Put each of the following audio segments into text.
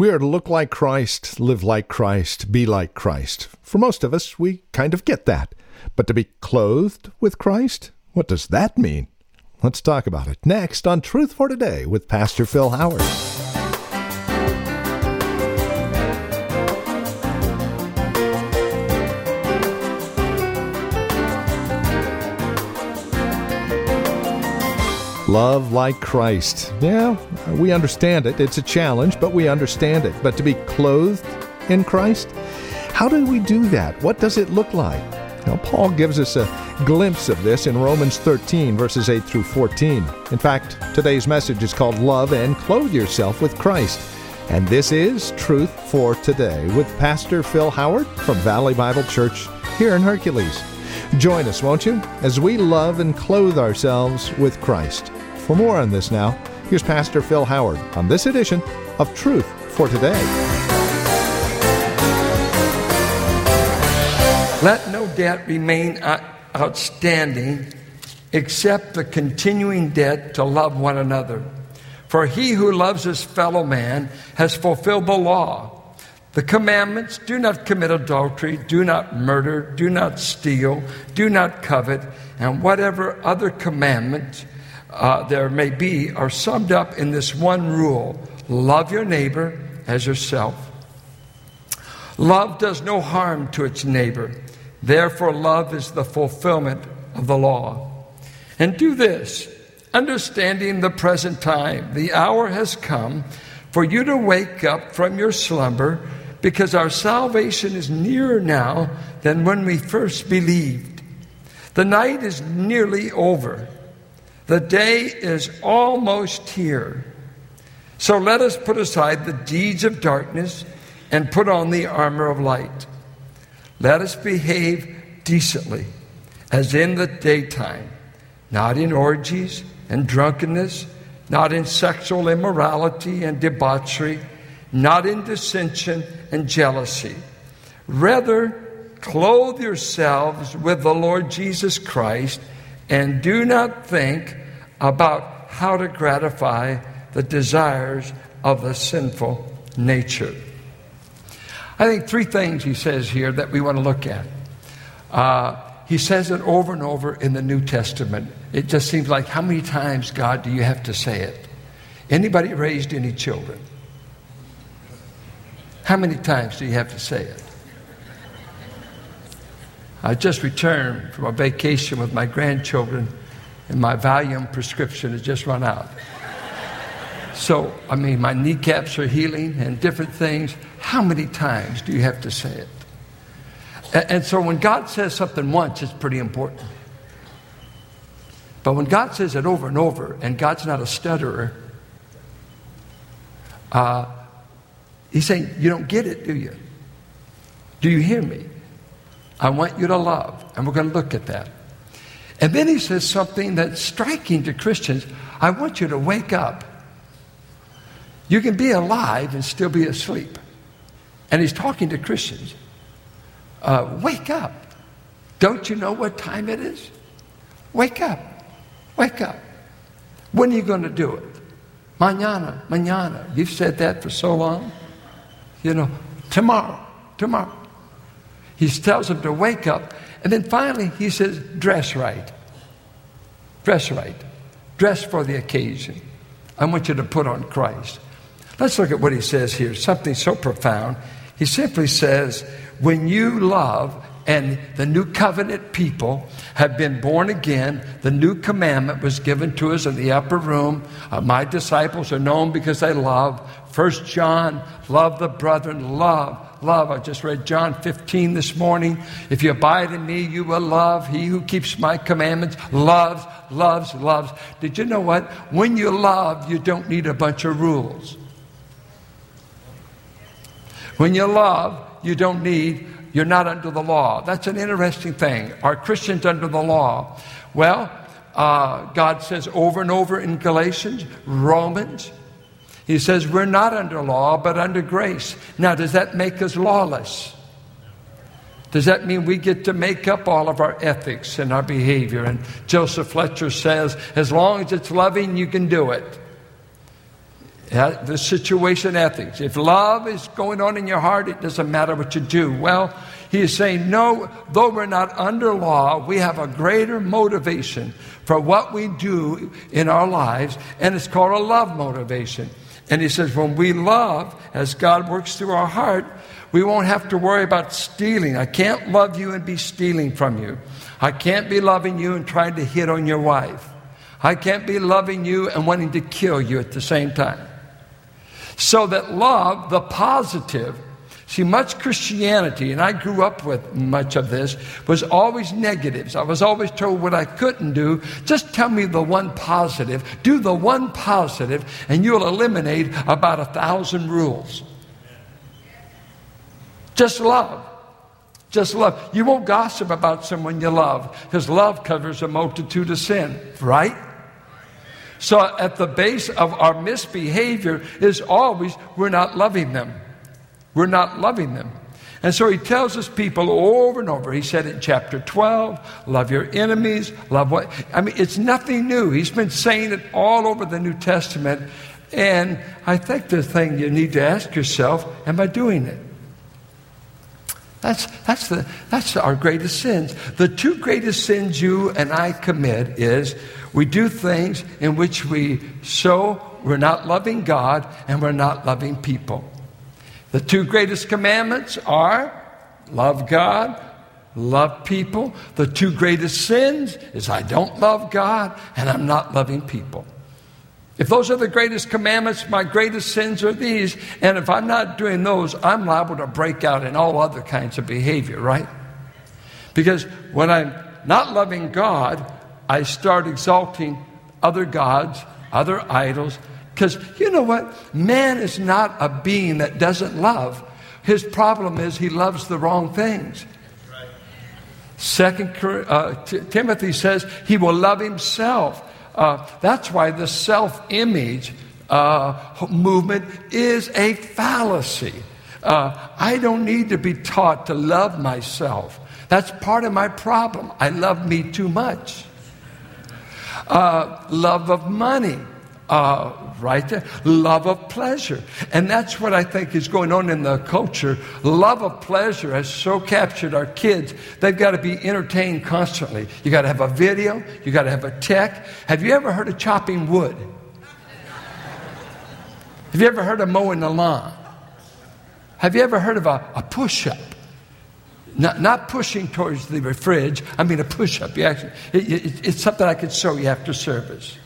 We are to look like Christ, live like Christ, be like Christ. For most of us, we kind of get that. But to be clothed with Christ? What does that mean? Let's talk about it next on Truth for Today with Pastor Phil Howard. Love like Christ. Yeah, we understand it. It's a challenge, but we understand it. But to be clothed in Christ? How do we do that? What does it look like? Now, Paul gives us a glimpse of this in Romans 13, verses 8 through 14. In fact, today's message is called Love and Clothe Yourself with Christ. And this is Truth for Today with Pastor Phil Howard from Valley Bible Church here in Hercules. Join us, won't you, as we love and clothe ourselves with Christ. For more on this now, here's Pastor Phil Howard on this edition of Truth for Today. Let no debt remain outstanding except the continuing debt to love one another. For he who loves his fellow man has fulfilled the law. The commandments do not commit adultery, do not murder, do not steal, do not covet, and whatever other commandments uh, there may be are summed up in this one rule love your neighbor as yourself. Love does no harm to its neighbor. Therefore, love is the fulfillment of the law. And do this, understanding the present time, the hour has come for you to wake up from your slumber, because our salvation is nearer now than when we first believed. The night is nearly over. The day is almost here. So let us put aside the deeds of darkness and put on the armor of light. Let us behave decently, as in the daytime, not in orgies and drunkenness, not in sexual immorality and debauchery, not in dissension and jealousy. Rather, clothe yourselves with the Lord Jesus Christ and do not think about how to gratify the desires of the sinful nature. I think three things he says here that we want to look at. Uh, he says it over and over in the New Testament. It just seems like how many times, God, do you have to say it? Anybody raised any children? How many times do you have to say it? I just returned from a vacation with my grandchildren and my Valium prescription has just run out. So, I mean, my kneecaps are healing and different things. How many times do you have to say it? And, so when God says something once, it's pretty important. But when God says it over and over, and God's not a stutterer, uh, He's saying, You don't get it, do you? Do you hear me? I want you to love. And we're going to look at that. And then he says something that's striking to Christians I want you to wake up. You can be alive and still be asleep. And he's talking to Christians. Uh, wake up. Don't you know what time it is? Wake up. Wake up. When are you going to do it? Mañana, mañana. You've said that for so long. You know, tomorrow, tomorrow. He tells them to wake up and then finally, he says, dress right. Dress right. Dress for the occasion. I want you to put on Christ. Let's look at what he says here, something so profound. He simply says, when you love and the new covenant people have been born again. The new commandment was given to us in the upper room. Uh, my disciples are known because they love. First John, love the brethren, love, love. I just read John 15 this morning. If you abide in me, you will love. He who keeps my commandments loves, loves, loves. Did you know what? When you love, you don't need a bunch of rules. When you love, you don't need you're not under the law. That's an interesting thing. Are Christians under the law? Well, uh, God says over and over in Galatians, Romans, He says we're not under law, but under grace. Now, does that make us lawless? Does that mean we get to make up all of our ethics and our behavior? And Joseph Fletcher says, as long as it's loving, you can do it. The situation ethics. If love is going on in your heart, it doesn't matter what you do. Well, he is saying, no, though we're not under law, we have a greater motivation for what we do in our lives, and it's called a love motivation. And he says, when we love, as God works through our heart, we won't have to worry about stealing. I can't love you and be stealing from you. I can't be loving you and trying to hit on your wife. I can't be loving you and wanting to kill you at the same time. So that love, the positive, see, much Christianity, and I grew up with much of this, was always negatives. I was always told what I couldn't do. Just tell me the one positive, do the one positive, and you'll eliminate about a thousand rules. Just love. Just love. You won't gossip about someone you love because love covers a multitude of sin, right? So, at the base of our misbehavior is always we're not loving them. We're not loving them. And so he tells us people over and over. He said in chapter 12, love your enemies, love what. I mean, it's nothing new. He's been saying it all over the New Testament. And I think the thing you need to ask yourself, am I doing it? That's, that's, the, that's our greatest sins. The two greatest sins you and I commit is we do things in which we show we're not loving God and we're not loving people. The two greatest commandments are love God, love people. The two greatest sins is I don't love God and I'm not loving people. If those are the greatest commandments, my greatest sins are these. And if I'm not doing those, I'm liable to break out in all other kinds of behavior, right? Because when I'm not loving God, I start exalting other gods, other idols. Because you know what? Man is not a being that doesn't love. His problem is he loves the wrong things. Second uh, T- Timothy says he will love himself. Uh, that's why the self image uh, movement is a fallacy. Uh, I don't need to be taught to love myself. That's part of my problem. I love me too much uh, love of money. Uh, right there. Love of pleasure. And that's what I think is going on in the culture. Love of pleasure has so captured our kids. They've got to be entertained constantly. You got to have a video, you got to have a tech. Have you ever heard of chopping wood? Have you ever heard of mowing the lawn? Have you ever heard of a, a push up? Not, not pushing towards the fridge. I mean a push up. It, it, it's something I could show you after service.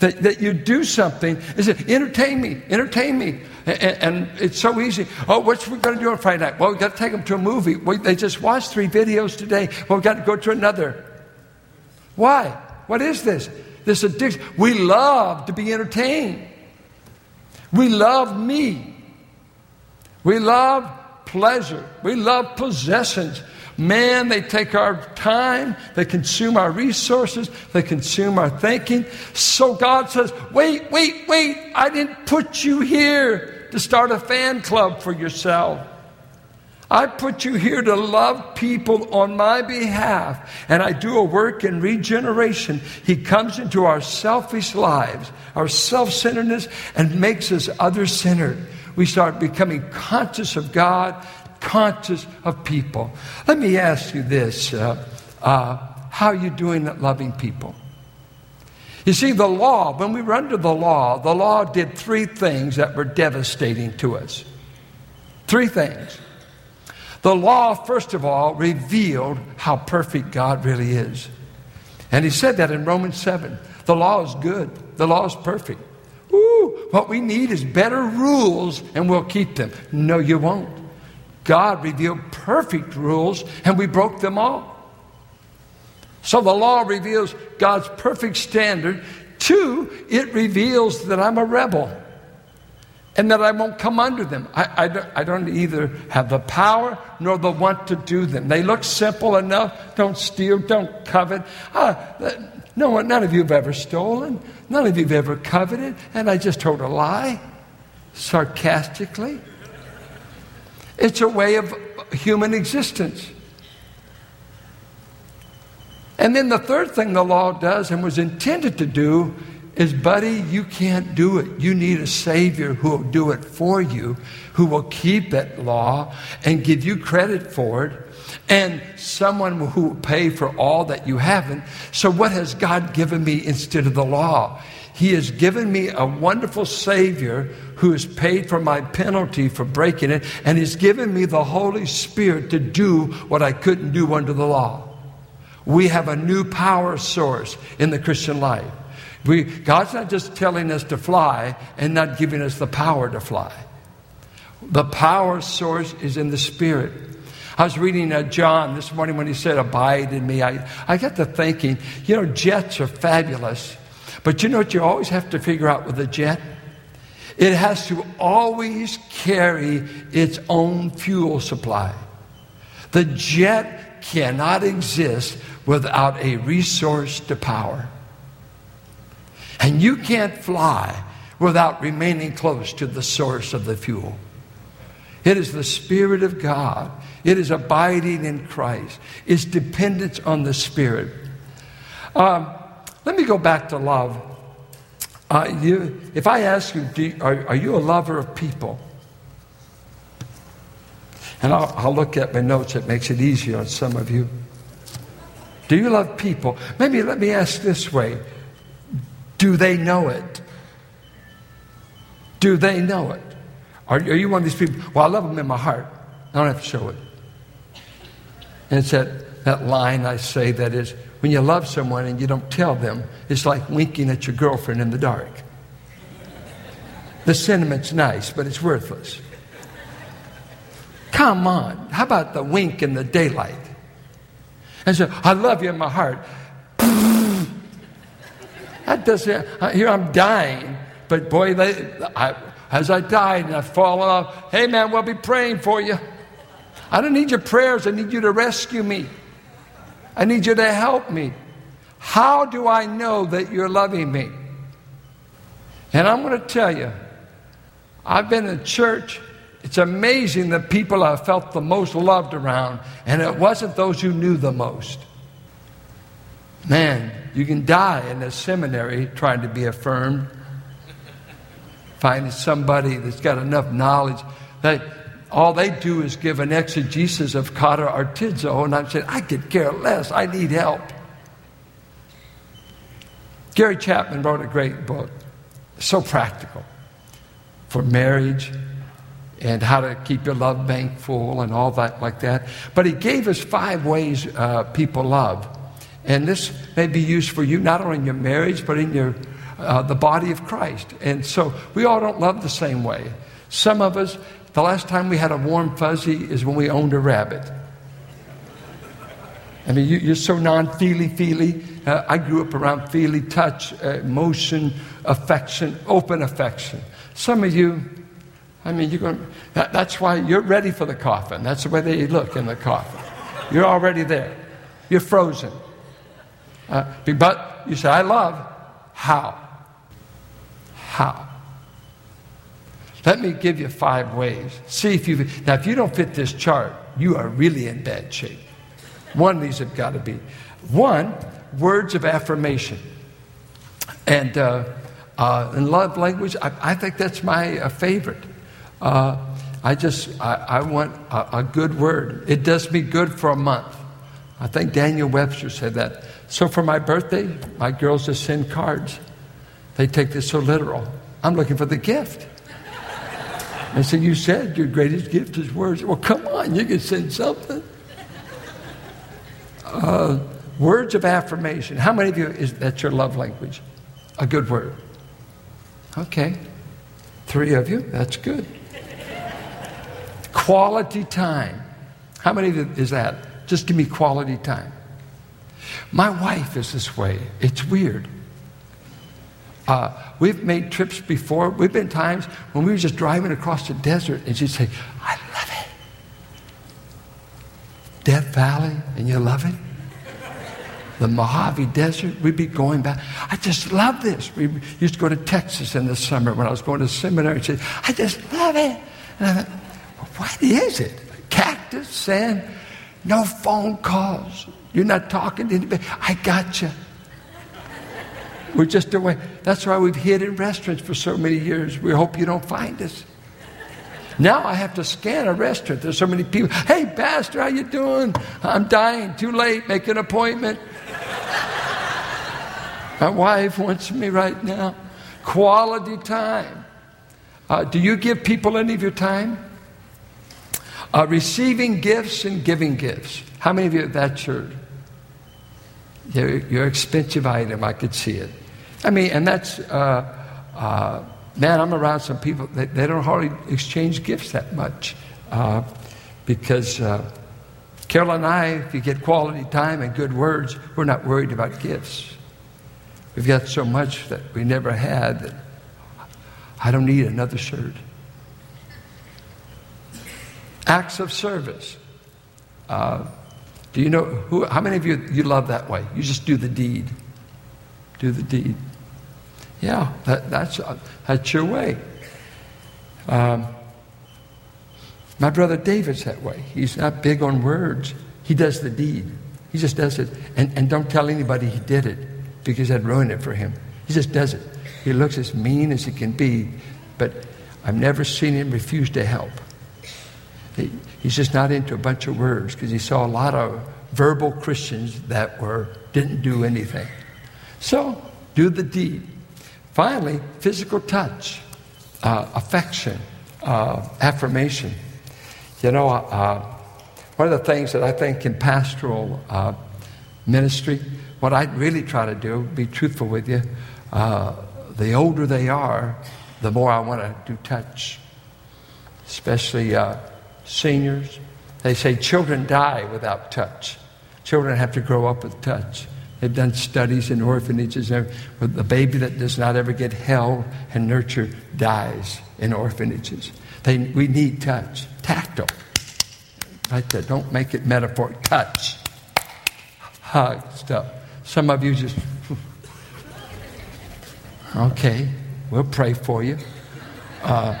That, that you do something. Is it entertain me? Entertain me. And, and it's so easy. Oh, what's we going to do on Friday night? Well, we got to take them to a movie. Well, they just watched three videos today. Well, we got to go to another. Why? What is this? This addiction. We love to be entertained. We love me. We love pleasure. We love possessions. Man, they take our time, they consume our resources, they consume our thinking. So God says, wait, wait, wait, I didn't put you here to start a fan club for yourself. I put you here to love people on my behalf, and I do a work in regeneration. He comes into our selfish lives, our self centeredness, and makes us other centered we start becoming conscious of God, conscious of people. Let me ask you this uh, uh, how are you doing at loving people? You see, the law, when we were under the law, the law did three things that were devastating to us. Three things. The law, first of all, revealed how perfect God really is. And he said that in Romans 7. The law is good, the law is perfect. Ooh, what we need is better rules and we'll keep them. No, you won't. God revealed perfect rules and we broke them all. So the law reveals God's perfect standard. Two, it reveals that I'm a rebel and that I won't come under them. I, I, don't, I, don't, either have the power nor the want to do them. They look simple enough. Don't steal, don't covet. Ah, no, none of you have ever stolen. None of you have ever coveted. And I just told a lie sarcastically. It's a way of human existence. And then the third thing the law does and was intended to do is, buddy, you can't do it. You need a Savior who will do it for you, who will keep that law and give you credit for it, and someone who will pay for all that you haven't. So, what has God given me instead of the law? He has given me a wonderful Savior who has paid for my penalty for breaking it, and has given me the Holy Spirit to do what I couldn't do under the law. We have a new power source in the Christian life. We, God's not just telling us to fly and not giving us the power to fly. The power source is in the Spirit. I was reading uh, John this morning when he said, Abide in me. I, I got to thinking, you know, jets are fabulous. But you know what you always have to figure out with a jet? It has to always carry its own fuel supply. The jet cannot exist without a resource to power. And you can't fly without remaining close to the source of the fuel. It is the Spirit of God. It is abiding in Christ. It's dependence on the Spirit. Um, let me go back to love. Uh, you, if I ask you, you are, are, you a lover of people? And I'll, I'll look at my notes, it makes it easier on some of you. Do you love people? Maybe let me ask this way do they know it? Do they know it? Are, are you one of these people? Well, I love them in my heart. I don't have to show it. And it's that, that line I say that is when you love someone and you don't tell them, it's like winking at your girlfriend in the dark. The sentiment's nice, but it's worthless. Come on. How about the wink in the daylight? And so, I love you in my heart. That doesn't, here I'm dying, but boy, they, I, as I died and I fall off, hey man, we'll be praying for you. I don't need your prayers, I need you to rescue me. I need you to help me. How do I know that you're loving me? And I'm going to tell you, I've been in church. It's amazing the people I felt the most loved around, and it wasn't those who knew the most. Man, you can die in a seminary trying to be affirmed. Finding somebody that's got enough knowledge that all they do is give an exegesis of katartizo, and I'm saying, I could care less. I need help. Gary Chapman wrote a great book, so practical for marriage and how to keep your love bank full and all that like that. But he gave us five ways uh, people love. And this may be used for you not only in your marriage, but in your, uh, the body of Christ. And so we all don't love the same way. Some of us, the last time we had a warm fuzzy is when we owned a rabbit. I mean, you, are so non feely feely. Uh, I grew up around feely touch, uh, emotion, affection, open affection. Some of you, I mean, you're going. That, that's why you're ready for the coffin. That's the way they look in the coffin. You're already there. You're frozen. Uh, but you say, I love. How? How? Let me give you five ways. See if you now if you don't fit this chart, you are really in bad shape. One of these have got to be one words of affirmation, and uh, uh, in love language, I, I think that's my uh, favorite. Uh, I just I, I want a, a good word. It does me good for a month. I think Daniel Webster said that. So for my birthday, my girls just send cards. They take this so literal. I'm looking for the gift. I said, You said your greatest gift is words. Well, come on, you can send something. Uh, words of affirmation. How many of you is that your love language? A good word. Okay. Three of you, that's good. Quality time. How many of you is that? Just give me quality time. My wife is this way. It's weird. Uh, we've made trips before. We've been times when we were just driving across the desert and she'd say, I love it. Death Valley, and you love it? The Mojave Desert, we'd be going back. I just love this. We used to go to Texas in the summer when I was going to seminary and say, I just love it. And I thought, what is it? Cactus, sand? No phone calls. You're not talking to anybody. I got you. We're just away. That's why we've hid in restaurants for so many years. We hope you don't find us. Now I have to scan a restaurant. There's so many people. Hey, Pastor, how you doing? I'm dying. Too late. Make an appointment. My wife wants me right now. Quality time. Uh, do you give people any of your time? Uh, receiving gifts and giving gifts. How many of you that's your, your, your expensive item? I could see it. I mean, and that's, uh, uh, man, I'm around some people, they, they don't hardly exchange gifts that much. Uh, because uh, Carol and I, if you get quality time and good words, we're not worried about gifts. We've got so much that we never had that I don't need another shirt. Acts of service. Uh, do you know who, how many of you you love that way? You just do the deed. Do the deed. Yeah, that, that's, uh, that's your way. Um, my brother David's that way. He's not big on words. He does the deed. He just does it. And, and don't tell anybody he did it because that'd ruin it for him. He just does it. He looks as mean as he can be, but I've never seen him refuse to help. He, he's just not into a bunch of words because he saw a lot of verbal Christians that were didn't do anything. So do the deed. Finally, physical touch, uh, affection, uh, affirmation. You know, uh, one of the things that I think in pastoral uh, ministry, what I really try to do, be truthful with you, uh, the older they are, the more I want to do touch, especially uh, seniors. They say children die without touch. Children have to grow up with touch. They've done studies in orphanages the baby that does not ever get held and nurtured dies in orphanages. They, we need touch, tactile. Right there. Don't make it metaphor. Touch, hug stuff. Some of you just, okay, we'll pray for you. Uh,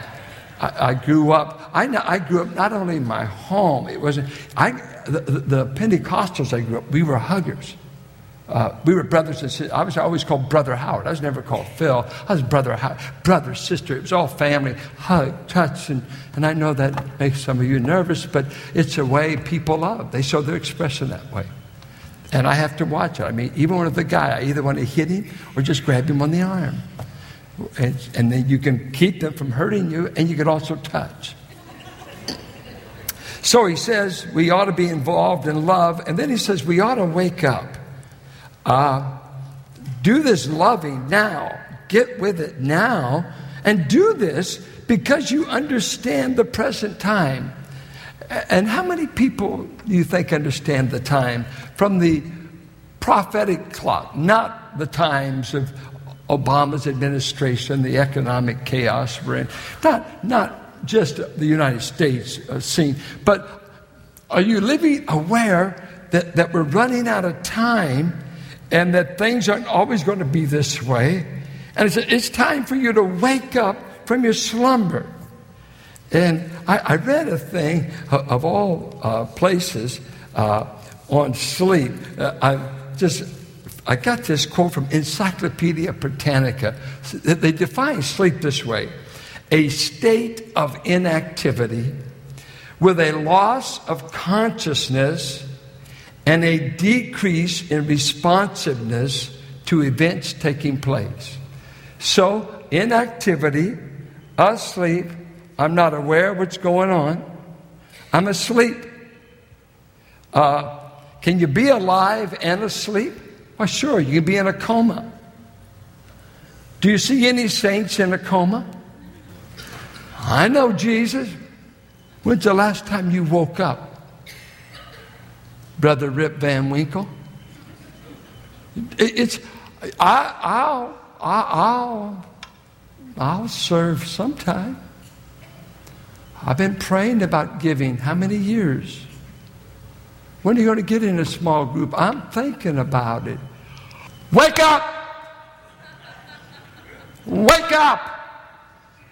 I, I, grew up. I, I grew up not only in my home. It wasn't. I the, the Pentecostals I grew up. We were huggers. Uh, we were brothers and sisters. I was always called Brother Howard. I was never called Phil. I was Brother Howard, brother, sister. It was all family, hug, touch, and, and I know that makes some of you nervous, but it's a way people love. They show their expression that way. And I have to watch it. I mean, even with the guy, I either want to hit him or just grab him on the arm. And, and then you can keep them from hurting you, and you can also touch. So he says we ought to be involved in love, and then he says we ought to wake up. Uh, do this loving now. Get with it now. And do this because you understand the present time. And how many people do you think understand the time from the prophetic clock, not the times of Obama's administration, the economic chaos we're in, not, not just the United States uh, scene, but are you living aware that, that we're running out of time and that things aren't always going to be this way? And it's, it's time for you to wake up from your slumber. And I, I read a thing of all uh, places uh, on sleep. Uh, I just I got this quote from Encyclopedia Britannica. They define sleep this way a state of inactivity with a loss of consciousness and a decrease in responsiveness to events taking place. So, inactivity, asleep, I'm not aware of what's going on, I'm asleep. Uh, can you be alive and asleep? Why, sure, you can be in a coma. Do you see any saints in a coma? I know Jesus. When's the last time you woke up? Brother Rip Van Winkle? It's, I, I'll, I'll, I'll serve sometime. I've been praying about giving how many years? When are you going to get in a small group? I'm thinking about it. Wake up! Wake up!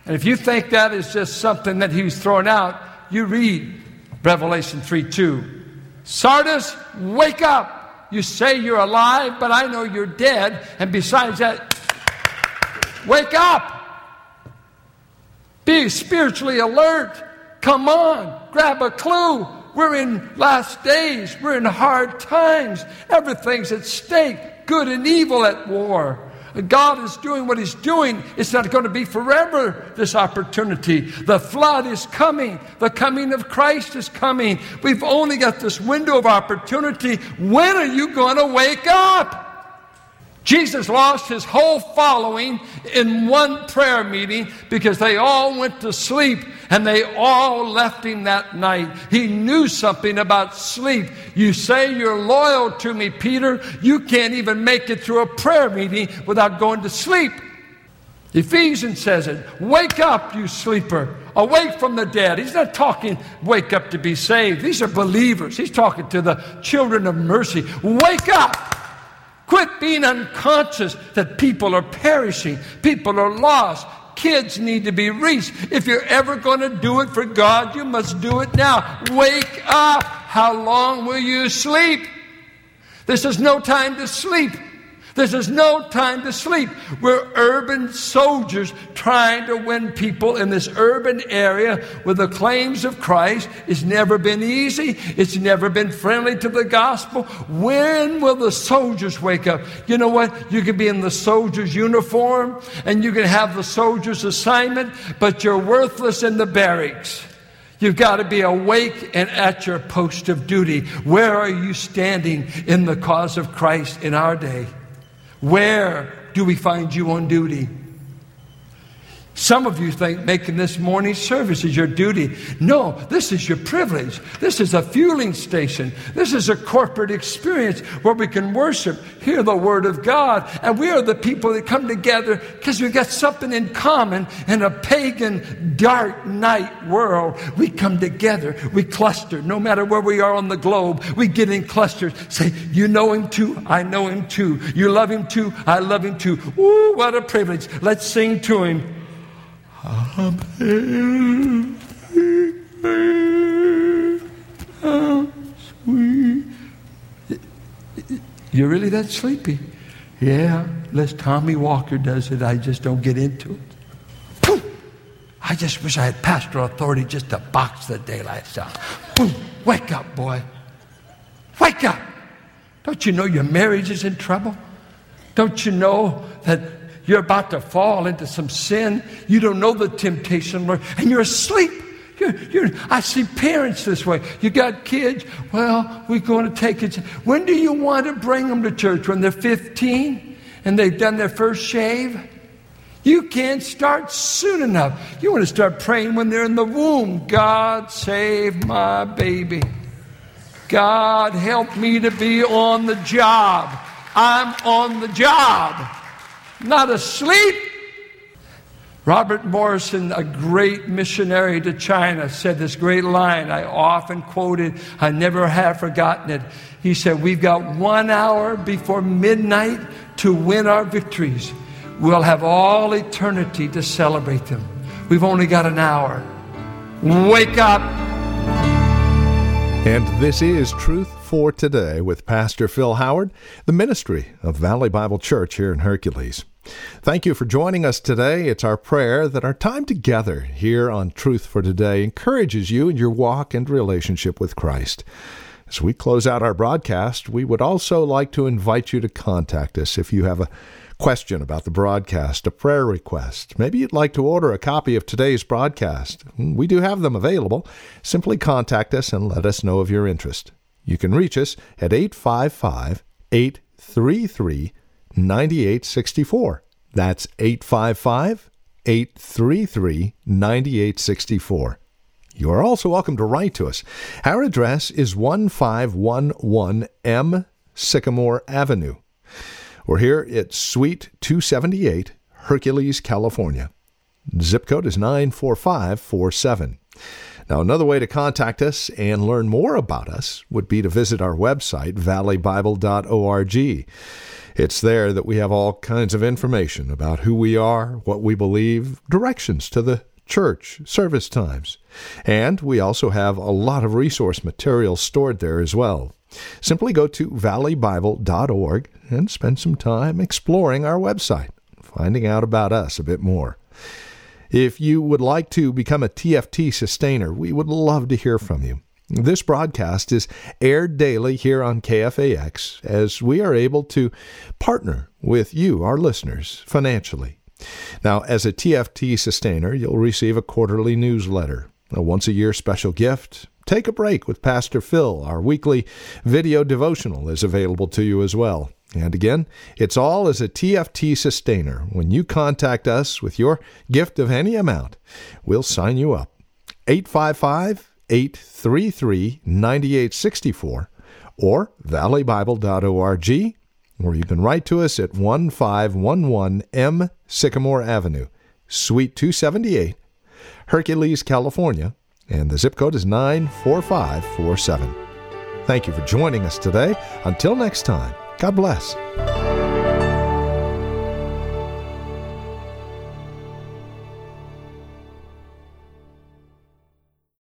And if you think that is just something that he's throwing out, you read Revelation 3 2. Sardis, wake up! You say you're alive, but I know you're dead. And besides that, wake up. Be spiritually alert. Come on, grab a clue. We're in last days. We're in hard times. Everything's at stake. Good and evil at war. God is doing what He's doing. It's not going to be forever, this opportunity. The flood is coming. The coming of Christ is coming. We've only got this window of opportunity. When are you going to wake up? Jesus lost his whole following in one prayer meeting because they all went to sleep and they all left him that night. He knew something about sleep. You say you're loyal to me, Peter. You can't even make it through a prayer meeting without going to sleep. Ephesians says it Wake up, you sleeper. Awake from the dead. He's not talking, wake up to be saved. These are believers. He's talking to the children of mercy. Wake up. Quit being unconscious that people are perishing, people are lost. Kids need to be reached. If you're ever going to do it for God, you must do it now. Wake up. How long will you sleep? This is no time to sleep. This is no time to sleep. We're urban soldiers trying to win people in this urban area with the claims of Christ. It's never been easy. It's never been friendly to the gospel. When will the soldiers wake up? You know what? You can be in the soldier's uniform and you can have the soldier's assignment, but you're worthless in the barracks. You've got to be awake and at your post of duty. Where are you standing in the cause of Christ in our day? Where do we find you on duty? Some of you think making this morning service is your duty. No, this is your privilege. This is a fueling station. This is a corporate experience where we can worship, hear the Word of God, and we are the people that come together because we've got something in common in a pagan, dark night world. We come together, we cluster. No matter where we are on the globe, we get in clusters. Say, You know Him too, I know Him too. You love Him too, I love Him too. Ooh, what a privilege. Let's sing to Him. You're really that sleepy? Yeah, unless Tommy Walker does it, I just don't get into it. I just wish I had pastoral authority just to box the daylights out. Boom! Wake up, boy. Wake up. Don't you know your marriage is in trouble? Don't you know that you're about to fall into some sin. You don't know the temptation, Lord, and you're asleep. You're, you're, I see parents this way. You got kids. Well, we're going to take it. When do you want to bring them to church? When they're 15 and they've done their first shave? You can't start soon enough. You want to start praying when they're in the womb. God save my baby. God help me to be on the job. I'm on the job not asleep. Robert Morrison, a great missionary to China, said this great line. I often quote it, I never have forgotten it. He said, We've got one hour before midnight to win our victories. We'll have all eternity to celebrate them. We've only got an hour. Wake up. And this is Truth for Today with Pastor Phil Howard, the ministry of Valley Bible Church here in Hercules. Thank you for joining us today. It's our prayer that our time together here on Truth for Today encourages you in your walk and relationship with Christ. As we close out our broadcast, we would also like to invite you to contact us if you have a question about the broadcast, a prayer request. Maybe you'd like to order a copy of today's broadcast. We do have them available. Simply contact us and let us know of your interest. You can reach us at 855 833 9864. That's 855 833 9864. You are also welcome to write to us. Our address is 1511 M Sycamore Avenue. We're here at Suite 278, Hercules, California. Zip code is 94547. Now, another way to contact us and learn more about us would be to visit our website, valleybible.org. It's there that we have all kinds of information about who we are, what we believe, directions to the church, service times. And we also have a lot of resource material stored there as well. Simply go to valleybible.org and spend some time exploring our website, finding out about us a bit more. If you would like to become a TFT sustainer, we would love to hear from you. This broadcast is aired daily here on KFAX as we are able to partner with you, our listeners, financially. Now, as a TFT sustainer, you'll receive a quarterly newsletter, a once a year special gift. Take a break with Pastor Phil. Our weekly video devotional is available to you as well. And again, it's all as a TFT sustainer. When you contact us with your gift of any amount, we'll sign you up. 855 833 9864 or valleybible.org, or you can write to us at 1511 M Sycamore Avenue, Suite 278, Hercules, California, and the zip code is 94547. Thank you for joining us today. Until next time, God bless.